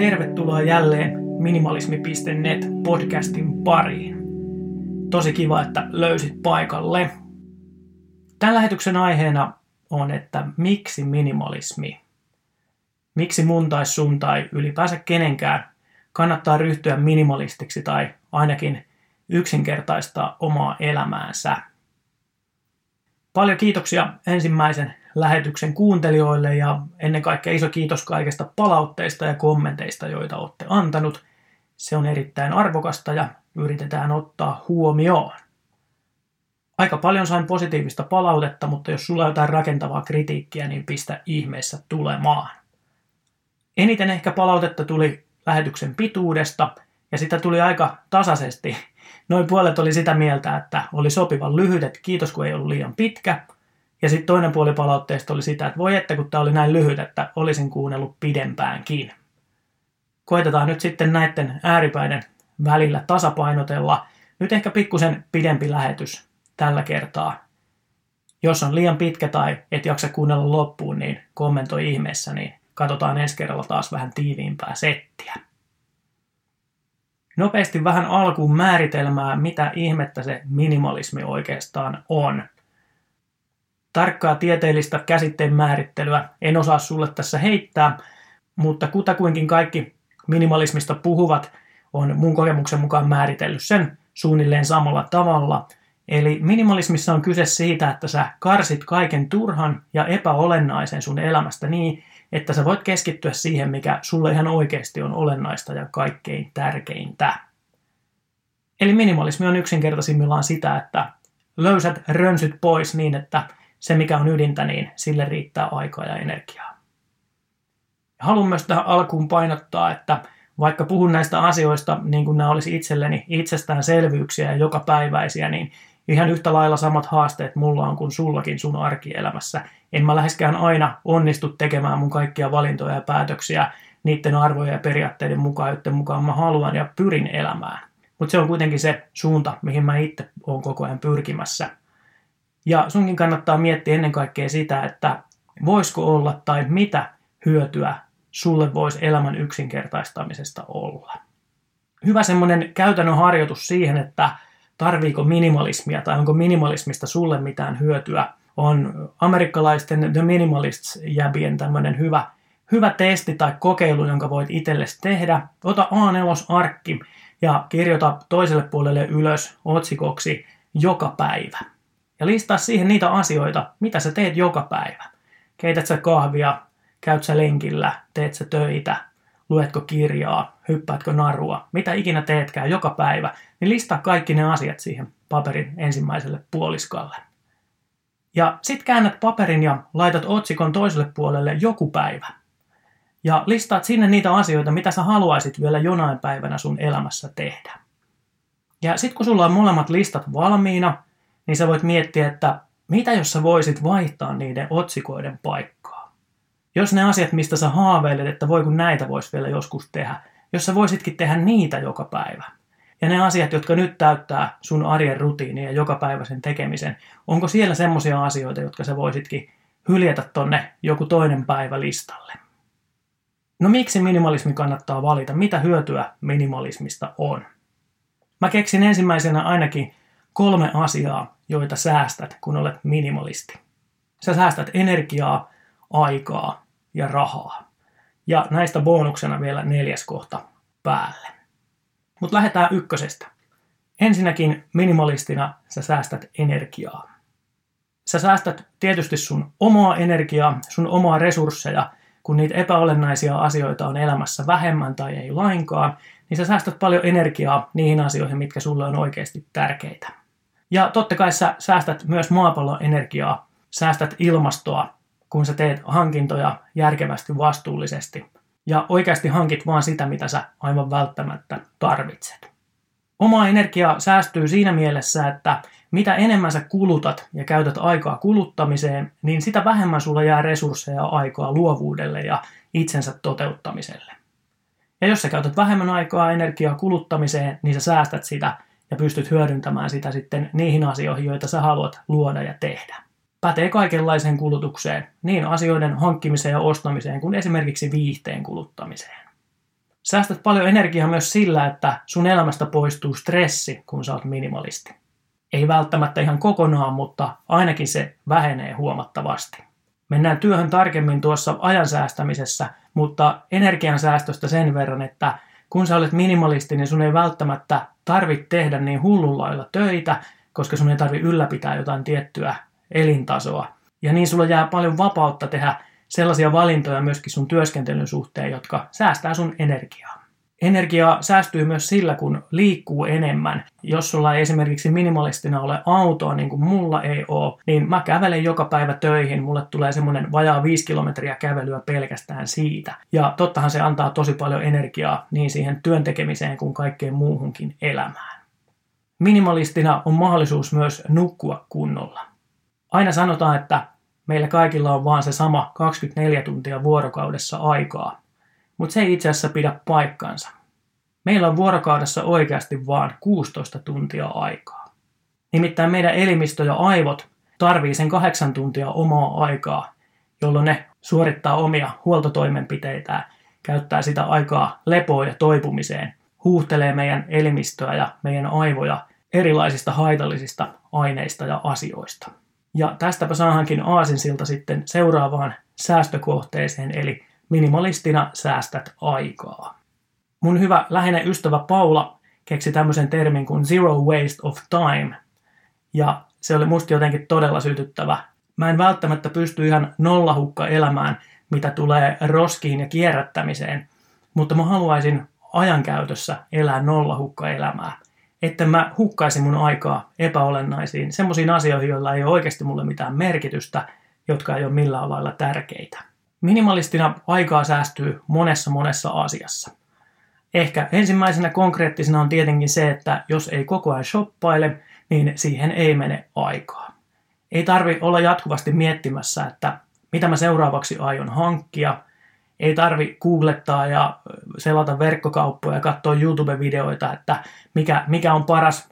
tervetuloa jälleen minimalismi.net podcastin pariin. Tosi kiva, että löysit paikalle. Tämän lähetyksen aiheena on, että miksi minimalismi? Miksi mun tai sun tai ylipäänsä kenenkään kannattaa ryhtyä minimalistiksi tai ainakin yksinkertaistaa omaa elämäänsä? Paljon kiitoksia ensimmäisen lähetyksen kuuntelijoille ja ennen kaikkea iso kiitos kaikesta palautteista ja kommenteista, joita olette antanut. Se on erittäin arvokasta ja yritetään ottaa huomioon. Aika paljon sain positiivista palautetta, mutta jos sulla on jotain rakentavaa kritiikkiä, niin pistä ihmeessä tulemaan. Eniten ehkä palautetta tuli lähetyksen pituudesta, ja sitä tuli aika tasaisesti. Noin puolet oli sitä mieltä, että oli sopivan lyhyt, että kiitos kun ei ollut liian pitkä – ja sitten toinen puoli palautteesta oli sitä, että voi että kun tämä oli näin lyhyt, että olisin kuunnellut pidempäänkin. Koitetaan nyt sitten näiden ääripäiden välillä tasapainotella. Nyt ehkä pikkusen pidempi lähetys tällä kertaa. Jos on liian pitkä tai et jaksa kuunnella loppuun, niin kommentoi ihmeessä, niin katsotaan ensi kerralla taas vähän tiiviimpää settiä. Nopeasti vähän alkuun määritelmää, mitä ihmettä se minimalismi oikeastaan on – Tarkkaa tieteellistä käsitteen määrittelyä en osaa sulle tässä heittää, mutta kutakuinkin kaikki minimalismista puhuvat on mun kokemuksen mukaan määritellyt sen suunnilleen samalla tavalla. Eli minimalismissa on kyse siitä, että sä karsit kaiken turhan ja epäolennaisen sun elämästä niin, että sä voit keskittyä siihen, mikä sulle ihan oikeasti on olennaista ja kaikkein tärkeintä. Eli minimalismi on yksinkertaisimmillaan sitä, että löysät rönsyt pois niin, että se, mikä on ydintä, niin sille riittää aikaa ja energiaa. Haluan myös tähän alkuun painottaa, että vaikka puhun näistä asioista niin kuin nämä olisi itselleni itsestäänselvyyksiä ja jokapäiväisiä, niin ihan yhtä lailla samat haasteet mulla on kuin sullakin sun arkielämässä. En mä läheskään aina onnistu tekemään mun kaikkia valintoja ja päätöksiä niiden arvojen ja periaatteiden mukaan, joiden mukaan mä haluan ja pyrin elämään. Mutta se on kuitenkin se suunta, mihin mä itse oon koko ajan pyrkimässä. Ja sunkin kannattaa miettiä ennen kaikkea sitä, että voisiko olla tai mitä hyötyä sulle voisi elämän yksinkertaistamisesta olla. Hyvä semmoinen käytännön harjoitus siihen, että tarviiko minimalismia tai onko minimalismista sulle mitään hyötyä, on amerikkalaisten The Minimalists-jäbien tämmöinen hyvä, hyvä testi tai kokeilu, jonka voit itsellesi tehdä. Ota A4-arkki ja kirjoita toiselle puolelle ylös otsikoksi joka päivä ja listaa siihen niitä asioita, mitä sä teet joka päivä. Keität sä kahvia, käyt sä lenkillä, teet sä töitä, luetko kirjaa, hyppäätkö narua, mitä ikinä teetkään joka päivä, niin listaa kaikki ne asiat siihen paperin ensimmäiselle puoliskalle. Ja sit käännät paperin ja laitat otsikon toiselle puolelle joku päivä. Ja listaat sinne niitä asioita, mitä sä haluaisit vielä jonain päivänä sun elämässä tehdä. Ja sitten kun sulla on molemmat listat valmiina, niin sä voit miettiä, että mitä jos sä voisit vaihtaa niiden otsikoiden paikkaa? Jos ne asiat, mistä sä haaveilet, että voi kun näitä voisi vielä joskus tehdä, jos sä voisitkin tehdä niitä joka päivä. Ja ne asiat, jotka nyt täyttää sun arjen rutiinin ja jokapäiväisen tekemisen, onko siellä semmoisia asioita, jotka sä voisitkin hyljätä tonne joku toinen päivä listalle? No miksi minimalismi kannattaa valita? Mitä hyötyä minimalismista on? Mä keksin ensimmäisenä ainakin kolme asiaa, joita säästät, kun olet minimalisti. Sä säästät energiaa, aikaa ja rahaa. Ja näistä bonuksena vielä neljäs kohta päälle. Mutta lähdetään ykkösestä. Ensinnäkin minimalistina sä säästät energiaa. Sä säästät tietysti sun omaa energiaa, sun omaa resursseja, kun niitä epäolennaisia asioita on elämässä vähemmän tai ei lainkaan, niin sä säästät paljon energiaa niihin asioihin, mitkä sulle on oikeasti tärkeitä. Ja totta kai sä säästät myös maapallon energiaa, säästät ilmastoa, kun sä teet hankintoja järkevästi, vastuullisesti. Ja oikeasti hankit vaan sitä, mitä sä aivan välttämättä tarvitset. Oma energia säästyy siinä mielessä, että mitä enemmän sä kulutat ja käytät aikaa kuluttamiseen, niin sitä vähemmän sulla jää resursseja ja aikaa luovuudelle ja itsensä toteuttamiselle. Ja jos sä käytät vähemmän aikaa energiaa kuluttamiseen, niin sä säästät sitä ja pystyt hyödyntämään sitä sitten niihin asioihin, joita sä haluat luoda ja tehdä. Pätee kaikenlaiseen kulutukseen, niin asioiden hankkimiseen ja ostamiseen kuin esimerkiksi viihteen kuluttamiseen. Säästät paljon energiaa myös sillä, että sun elämästä poistuu stressi, kun sä oot minimalisti. Ei välttämättä ihan kokonaan, mutta ainakin se vähenee huomattavasti. Mennään työhön tarkemmin tuossa ajan säästämisessä, mutta energian säästöstä sen verran, että kun sä olet minimalisti, niin sun ei välttämättä tarvitse tehdä niin hullulla töitä, koska sun ei tarvi ylläpitää jotain tiettyä elintasoa. Ja niin sulla jää paljon vapautta tehdä sellaisia valintoja myöskin sun työskentelyn suhteen, jotka säästää sun energiaa. Energia säästyy myös sillä, kun liikkuu enemmän. Jos sulla ei esimerkiksi minimalistina ole autoa, niin kuin mulla ei ole, niin mä kävelen joka päivä töihin. Mulle tulee semmoinen vajaa 5 kilometriä kävelyä pelkästään siitä. Ja tottahan se antaa tosi paljon energiaa niin siihen työntekemiseen kuin kaikkeen muuhunkin elämään. Minimalistina on mahdollisuus myös nukkua kunnolla. Aina sanotaan, että meillä kaikilla on vaan se sama 24 tuntia vuorokaudessa aikaa, mutta se ei itse asiassa pidä paikkansa. Meillä on vuorokaudessa oikeasti vain 16 tuntia aikaa. Nimittäin meidän elimistö ja aivot tarvii sen kahdeksan tuntia omaa aikaa, jolloin ne suorittaa omia huoltotoimenpiteitä, käyttää sitä aikaa lepoon ja toipumiseen, huuhtelee meidän elimistöä ja meidän aivoja erilaisista haitallisista aineista ja asioista. Ja tästäpä saahankin aasinsilta sitten seuraavaan säästökohteeseen, eli minimalistina säästät aikaa. Mun hyvä läheinen ystävä Paula keksi tämmöisen termin kuin zero waste of time, ja se oli musta jotenkin todella sytyttävä. Mä en välttämättä pysty ihan nollahukka elämään, mitä tulee roskiin ja kierrättämiseen, mutta mä haluaisin ajankäytössä elää nollahukka elämää että mä hukkaisin mun aikaa epäolennaisiin, semmoisiin asioihin, joilla ei ole oikeasti mulle mitään merkitystä, jotka ei ole millään lailla tärkeitä. Minimalistina aikaa säästyy monessa monessa asiassa. Ehkä ensimmäisenä konkreettisena on tietenkin se, että jos ei koko ajan shoppaile, niin siihen ei mene aikaa. Ei tarvi olla jatkuvasti miettimässä, että mitä mä seuraavaksi aion hankkia – ei tarvi googlettaa ja selata verkkokauppoja ja katsoa YouTube-videoita, että mikä, mikä on paras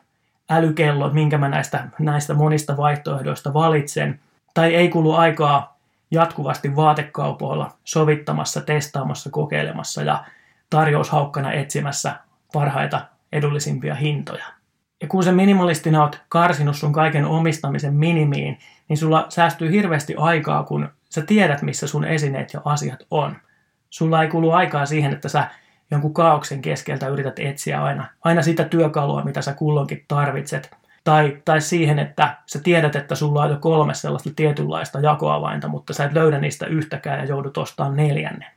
älykello, minkä mä näistä, näistä monista vaihtoehdoista valitsen. Tai ei kulu aikaa jatkuvasti vaatekaupoilla sovittamassa, testaamassa, kokeilemassa ja tarjoushaukkana etsimässä parhaita edullisimpia hintoja. Ja kun se minimalistina oot karsinut sun kaiken omistamisen minimiin, niin sulla säästyy hirveästi aikaa, kun sä tiedät, missä sun esineet ja asiat on. Sulla ei kulu aikaa siihen, että sä jonkun kaauksen keskeltä yrität etsiä aina, aina sitä työkalua, mitä sä kulloinkin tarvitset. Tai, tai siihen, että sä tiedät, että sulla on jo kolme sellaista tietynlaista jakoavainta, mutta sä et löydä niistä yhtäkään ja joudut ostamaan neljännen.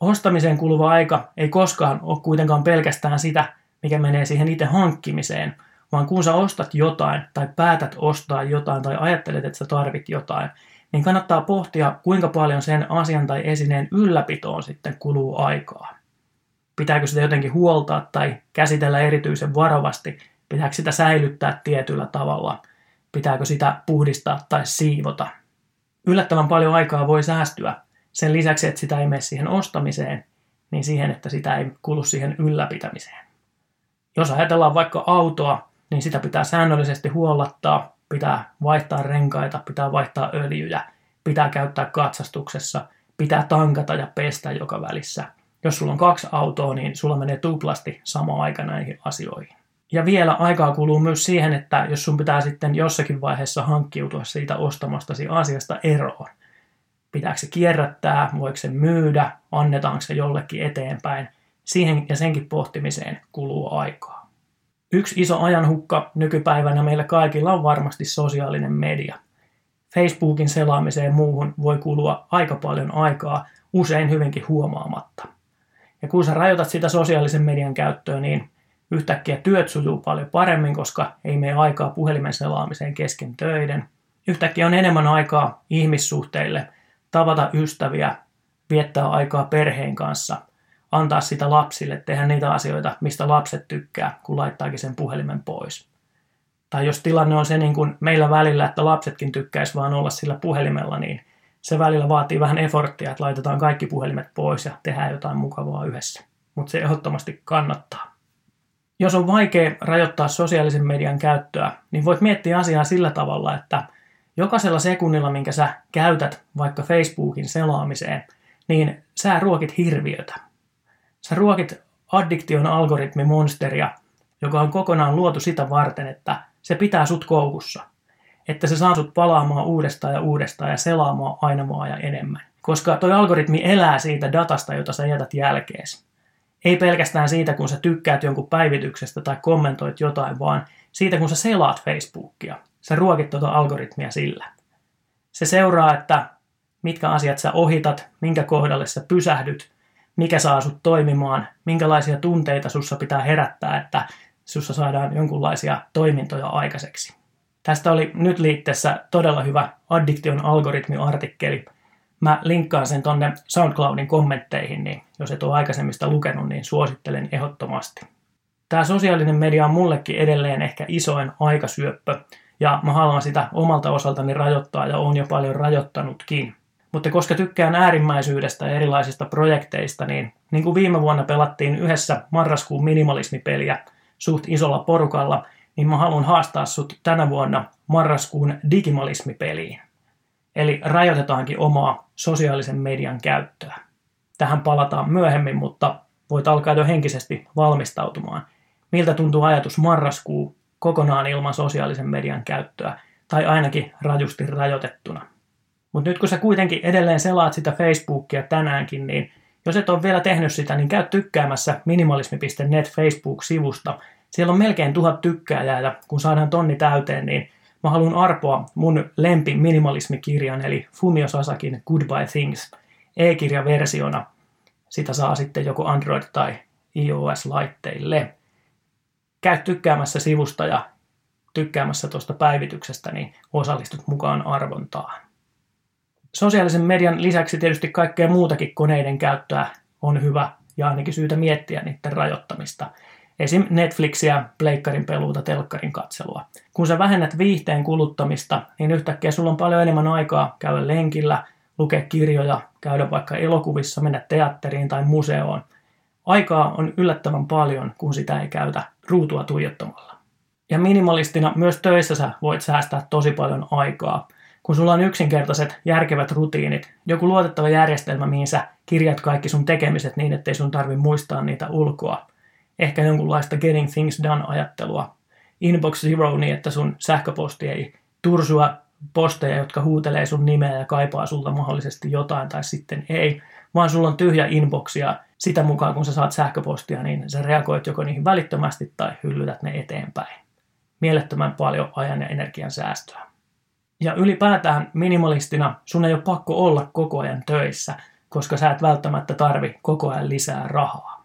Ostamiseen kuluva aika ei koskaan ole kuitenkaan pelkästään sitä, mikä menee siihen itse hankkimiseen, vaan kun sä ostat jotain tai päätät ostaa jotain tai ajattelet, että sä tarvit jotain, niin kannattaa pohtia, kuinka paljon sen asian tai esineen ylläpitoon sitten kuluu aikaa. Pitääkö sitä jotenkin huoltaa tai käsitellä erityisen varovasti? Pitääkö sitä säilyttää tietyllä tavalla? Pitääkö sitä puhdistaa tai siivota? Yllättävän paljon aikaa voi säästyä. Sen lisäksi, että sitä ei mene siihen ostamiseen, niin siihen, että sitä ei kulu siihen ylläpitämiseen. Jos ajatellaan vaikka autoa, niin sitä pitää säännöllisesti huollattaa, pitää vaihtaa renkaita, pitää vaihtaa öljyjä, pitää käyttää katsastuksessa, pitää tankata ja pestä joka välissä. Jos sulla on kaksi autoa, niin sulla menee tuplasti sama aika näihin asioihin. Ja vielä aikaa kuluu myös siihen, että jos sun pitää sitten jossakin vaiheessa hankkiutua siitä ostamastasi asiasta eroon. Pitääkö se kierrättää, voiko se myydä, annetaanko se jollekin eteenpäin. Siihen ja senkin pohtimiseen kuluu aikaa. Yksi iso ajanhukka nykypäivänä meillä kaikilla on varmasti sosiaalinen media. Facebookin selaamiseen ja muuhun voi kulua aika paljon aikaa, usein hyvinkin huomaamatta. Ja kun sä rajoitat sitä sosiaalisen median käyttöä, niin yhtäkkiä työt sujuu paljon paremmin, koska ei mene aikaa puhelimen selaamiseen kesken töiden. Yhtäkkiä on enemmän aikaa ihmissuhteille, tavata ystäviä, viettää aikaa perheen kanssa – antaa sitä lapsille, tehdä niitä asioita, mistä lapset tykkää, kun laittaakin sen puhelimen pois. Tai jos tilanne on se niin kuin meillä välillä, että lapsetkin tykkäisi vaan olla sillä puhelimella, niin se välillä vaatii vähän eforttia, että laitetaan kaikki puhelimet pois ja tehdään jotain mukavaa yhdessä. Mutta se ehdottomasti kannattaa. Jos on vaikea rajoittaa sosiaalisen median käyttöä, niin voit miettiä asiaa sillä tavalla, että jokaisella sekunnilla, minkä sä käytät vaikka Facebookin selaamiseen, niin sä ruokit hirviötä. Sä ruokit addiktion algoritmimonsteria, joka on kokonaan luotu sitä varten, että se pitää sut koukussa. Että se saa sut palaamaan uudestaan ja uudestaan ja selaamaan aina vaan ja enemmän. Koska toi algoritmi elää siitä datasta, jota sä jätät jälkeesi. Ei pelkästään siitä, kun sä tykkäät jonkun päivityksestä tai kommentoit jotain, vaan siitä, kun sä selaat Facebookia. Sä ruokit tuota algoritmia sillä. Se seuraa, että mitkä asiat sä ohitat, minkä kohdalle sä pysähdyt, mikä saa sut toimimaan, minkälaisia tunteita sussa pitää herättää, että sussa saadaan jonkunlaisia toimintoja aikaiseksi. Tästä oli nyt liitteessä todella hyvä Addiktion algoritmi-artikkeli. Mä linkkaan sen tonne SoundCloudin kommentteihin, niin jos et ole aikaisemmista lukenut, niin suosittelen ehdottomasti. Tämä sosiaalinen media on mullekin edelleen ehkä isoin aikasyöppö, ja mä haluan sitä omalta osaltani rajoittaa ja on jo paljon rajoittanutkin. Mutta koska tykkään äärimmäisyydestä ja erilaisista projekteista, niin niin kuin viime vuonna pelattiin yhdessä marraskuun minimalismipeliä suht isolla porukalla, niin mä haluan haastaa sut tänä vuonna marraskuun digimalismipeliin. Eli rajoitetaankin omaa sosiaalisen median käyttöä. Tähän palataan myöhemmin, mutta voit alkaa jo henkisesti valmistautumaan. Miltä tuntuu ajatus marraskuu kokonaan ilman sosiaalisen median käyttöä, tai ainakin rajusti rajoitettuna. Mutta nyt kun sä kuitenkin edelleen selaat sitä Facebookia tänäänkin, niin jos et ole vielä tehnyt sitä, niin käy tykkäämässä minimalismi.net Facebook-sivusta. Siellä on melkein tuhat tykkääjää ja kun saadaan tonni täyteen, niin mä haluan arpoa mun lempi minimalismikirjan eli Fumio Sasakin Goodbye Things e-kirjaversiona. Sitä saa sitten joko Android- tai iOS-laitteille. Käy tykkäämässä sivusta ja tykkäämässä tuosta päivityksestä, niin osallistut mukaan arvontaan. Sosiaalisen median lisäksi tietysti kaikkea muutakin koneiden käyttöä on hyvä ja ainakin syytä miettiä niiden rajoittamista. Esim. Netflixiä, pleikkarin peluuta, telkkarin katselua. Kun sä vähennät viihteen kuluttamista, niin yhtäkkiä sulla on paljon enemmän aikaa käydä lenkillä, lukea kirjoja, käydä vaikka elokuvissa, mennä teatteriin tai museoon. Aikaa on yllättävän paljon, kun sitä ei käytä ruutua tuijottamalla. Ja minimalistina myös töissä sä voit säästää tosi paljon aikaa – kun sulla on yksinkertaiset, järkevät rutiinit, joku luotettava järjestelmä, mihin sä kirjat kaikki sun tekemiset niin, ettei sun tarvi muistaa niitä ulkoa. Ehkä jonkunlaista getting things done-ajattelua. Inbox zero niin, että sun sähköposti ei tursua posteja, jotka huutelee sun nimeä ja kaipaa sulta mahdollisesti jotain tai sitten ei, vaan sulla on tyhjä inboxia sitä mukaan, kun sä saat sähköpostia, niin sä reagoit joko niihin välittömästi tai hyllytät ne eteenpäin. Mielettömän paljon ajan ja energian säästöä. Ja ylipäätään minimalistina sun ei ole pakko olla koko ajan töissä, koska sä et välttämättä tarvi koko ajan lisää rahaa.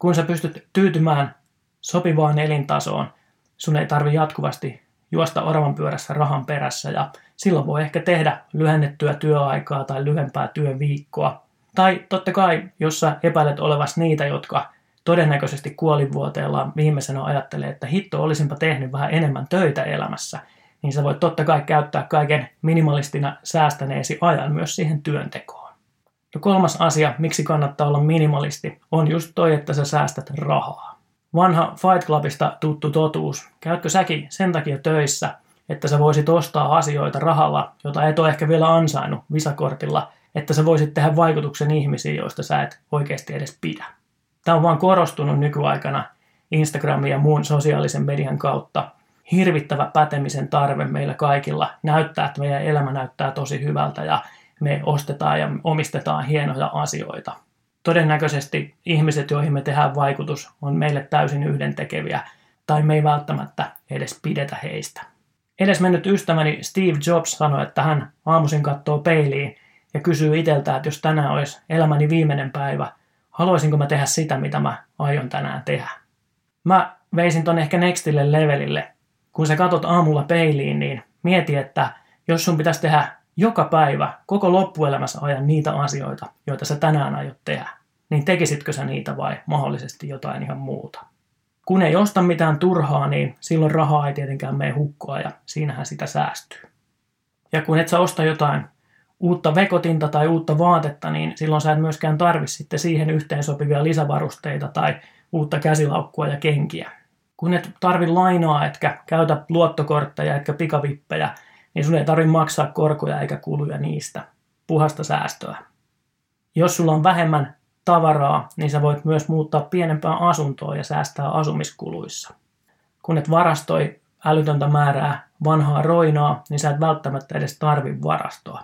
Kun sä pystyt tyytymään sopivaan elintasoon, sun ei tarvi jatkuvasti juosta oravan pyörässä rahan perässä ja silloin voi ehkä tehdä lyhennettyä työaikaa tai lyhempää työviikkoa. Tai totta kai, jos sä epäilet olevas niitä, jotka todennäköisesti kuolinvuoteellaan viimeisenä ajattelee, että hitto olisinpa tehnyt vähän enemmän töitä elämässä – niin sä voit totta kai käyttää kaiken minimalistina säästäneesi ajan myös siihen työntekoon. Ja kolmas asia, miksi kannattaa olla minimalisti, on just toi, että sä säästät rahaa. Vanha Fight Clubista tuttu totuus. Käytkö säkin sen takia töissä, että sä voisit ostaa asioita rahalla, jota et ole ehkä vielä ansainnut visakortilla, että sä voisit tehdä vaikutuksen ihmisiin, joista sä et oikeasti edes pidä. Tämä on vaan korostunut nykyaikana Instagramin ja muun sosiaalisen median kautta, hirvittävä pätemisen tarve meillä kaikilla näyttää, että meidän elämä näyttää tosi hyvältä ja me ostetaan ja omistetaan hienoja asioita. Todennäköisesti ihmiset, joihin me tehdään vaikutus, on meille täysin yhdentekeviä tai me ei välttämättä edes pidetä heistä. Edes mennyt ystäväni Steve Jobs sanoi, että hän aamuisin katsoo peiliin ja kysyy itseltä, että jos tänään olisi elämäni viimeinen päivä, haluaisinko mä tehdä sitä, mitä mä aion tänään tehdä. Mä veisin ton ehkä nextille levelille kun sä katot aamulla peiliin, niin mieti, että jos sun pitäisi tehdä joka päivä, koko loppuelämässä ajan niitä asioita, joita sä tänään aiot tehdä, niin tekisitkö sä niitä vai mahdollisesti jotain ihan muuta? Kun ei osta mitään turhaa, niin silloin rahaa ei tietenkään mene hukkoa ja siinähän sitä säästyy. Ja kun et sä osta jotain uutta vekotinta tai uutta vaatetta, niin silloin sä et myöskään tarvi sitten siihen yhteen sopivia lisävarusteita tai uutta käsilaukkua ja kenkiä kun et tarvi lainaa, etkä käytä luottokortteja, etkä pikavippejä, niin sun ei tarvi maksaa korkoja eikä kuluja niistä. Puhasta säästöä. Jos sulla on vähemmän tavaraa, niin sä voit myös muuttaa pienempään asuntoa ja säästää asumiskuluissa. Kun et varastoi älytöntä määrää vanhaa roinaa, niin sä et välttämättä edes tarvi varastoa.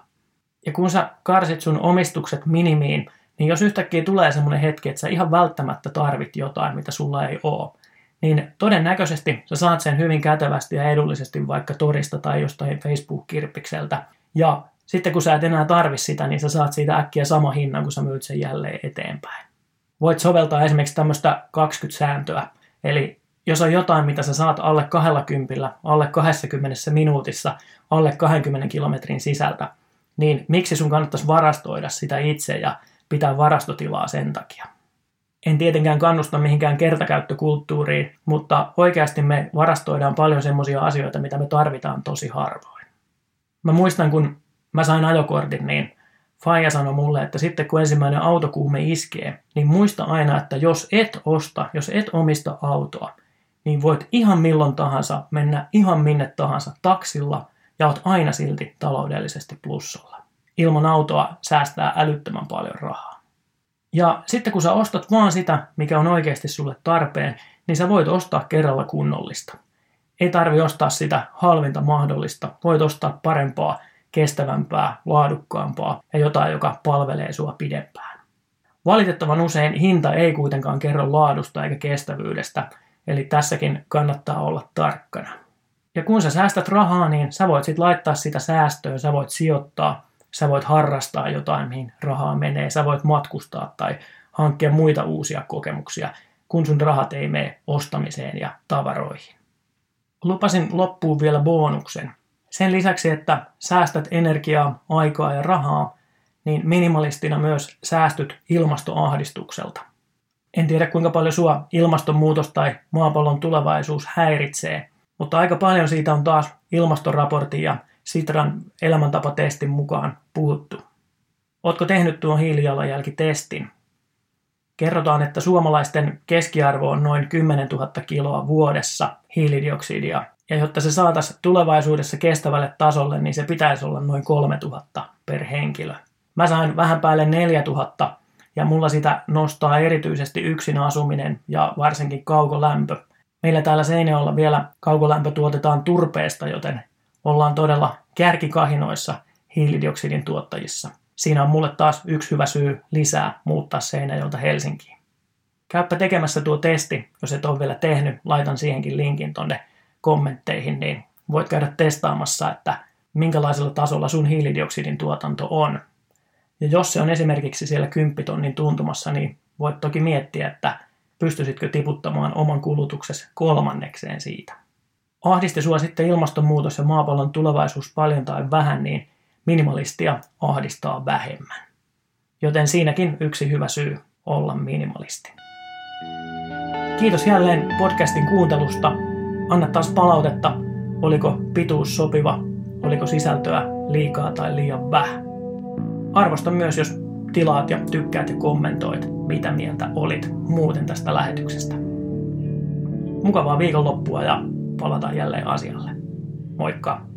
Ja kun sä karsit sun omistukset minimiin, niin jos yhtäkkiä tulee semmoinen hetki, että sä ihan välttämättä tarvit jotain, mitä sulla ei ole, niin todennäköisesti sä saat sen hyvin kätevästi ja edullisesti vaikka torista tai jostain Facebook-kirppikseltä. Ja sitten kun sä et enää tarvi sitä, niin sä saat siitä äkkiä sama hinnan, kun sä myyt sen jälleen eteenpäin. Voit soveltaa esimerkiksi tämmöistä 20-sääntöä, eli jos on jotain, mitä sä saat alle 20, alle 20 minuutissa, alle 20 kilometrin sisältä, niin miksi sun kannattaisi varastoida sitä itse ja pitää varastotilaa sen takia? En tietenkään kannusta mihinkään kertakäyttökulttuuriin, mutta oikeasti me varastoidaan paljon semmoisia asioita, mitä me tarvitaan tosi harvoin. Mä muistan, kun mä sain ajokortin, niin Faija sanoi mulle, että sitten kun ensimmäinen autokuume iskee, niin muista aina, että jos et osta, jos et omista autoa, niin voit ihan milloin tahansa mennä ihan minne tahansa taksilla ja oot aina silti taloudellisesti plussalla. Ilman autoa säästää älyttömän paljon rahaa. Ja sitten kun sä ostat vaan sitä, mikä on oikeasti sulle tarpeen, niin sä voit ostaa kerralla kunnollista. Ei tarvi ostaa sitä halvinta mahdollista, voit ostaa parempaa, kestävämpää, laadukkaampaa ja jotain, joka palvelee sua pidempään. Valitettavan usein hinta ei kuitenkaan kerro laadusta eikä kestävyydestä, eli tässäkin kannattaa olla tarkkana. Ja kun sä säästät rahaa, niin sä voit sitten laittaa sitä säästöön, sä voit sijoittaa, sä voit harrastaa jotain, mihin rahaa menee, sä voit matkustaa tai hankkia muita uusia kokemuksia, kun sun rahat ei mene ostamiseen ja tavaroihin. Lupasin loppuun vielä bonuksen. Sen lisäksi, että säästät energiaa, aikaa ja rahaa, niin minimalistina myös säästyt ilmastoahdistukselta. En tiedä kuinka paljon sua ilmastonmuutos tai maapallon tulevaisuus häiritsee, mutta aika paljon siitä on taas ilmastoraportin ja Sitran elämäntapatestin mukaan puhuttu. Ootko tehnyt tuon hiilijalanjälkitestin? Kerrotaan, että suomalaisten keskiarvo on noin 10 000 kiloa vuodessa hiilidioksidia. Ja jotta se saataisiin tulevaisuudessa kestävälle tasolle, niin se pitäisi olla noin 3000 per henkilö. Mä sain vähän päälle 4000 ja mulla sitä nostaa erityisesti yksin asuminen ja varsinkin kaukolämpö. Meillä täällä Seinäjoella vielä kaukolämpö tuotetaan turpeesta, joten ollaan todella kärkikahinoissa hiilidioksidin tuottajissa. Siinä on mulle taas yksi hyvä syy lisää muuttaa Seinäjoelta Helsinkiin. Käyppä tekemässä tuo testi, jos et ole vielä tehnyt, laitan siihenkin linkin tonne kommentteihin, niin voit käydä testaamassa, että minkälaisella tasolla sun hiilidioksidin tuotanto on. Ja jos se on esimerkiksi siellä 10 tonnin tuntumassa, niin voit toki miettiä, että pystyisitkö tiputtamaan oman kulutuksesi kolmannekseen siitä. Ahdisti sua sitten ilmastonmuutos ja maapallon tulevaisuus paljon tai vähän, niin minimalistia ahdistaa vähemmän. Joten siinäkin yksi hyvä syy olla minimalisti. Kiitos jälleen podcastin kuuntelusta. Anna taas palautetta, oliko pituus sopiva, oliko sisältöä liikaa tai liian vähän. Arvostan myös, jos tilaat ja tykkäät ja kommentoit, mitä mieltä olit muuten tästä lähetyksestä. Mukavaa viikonloppua ja palataan jälleen asialle. Moikka!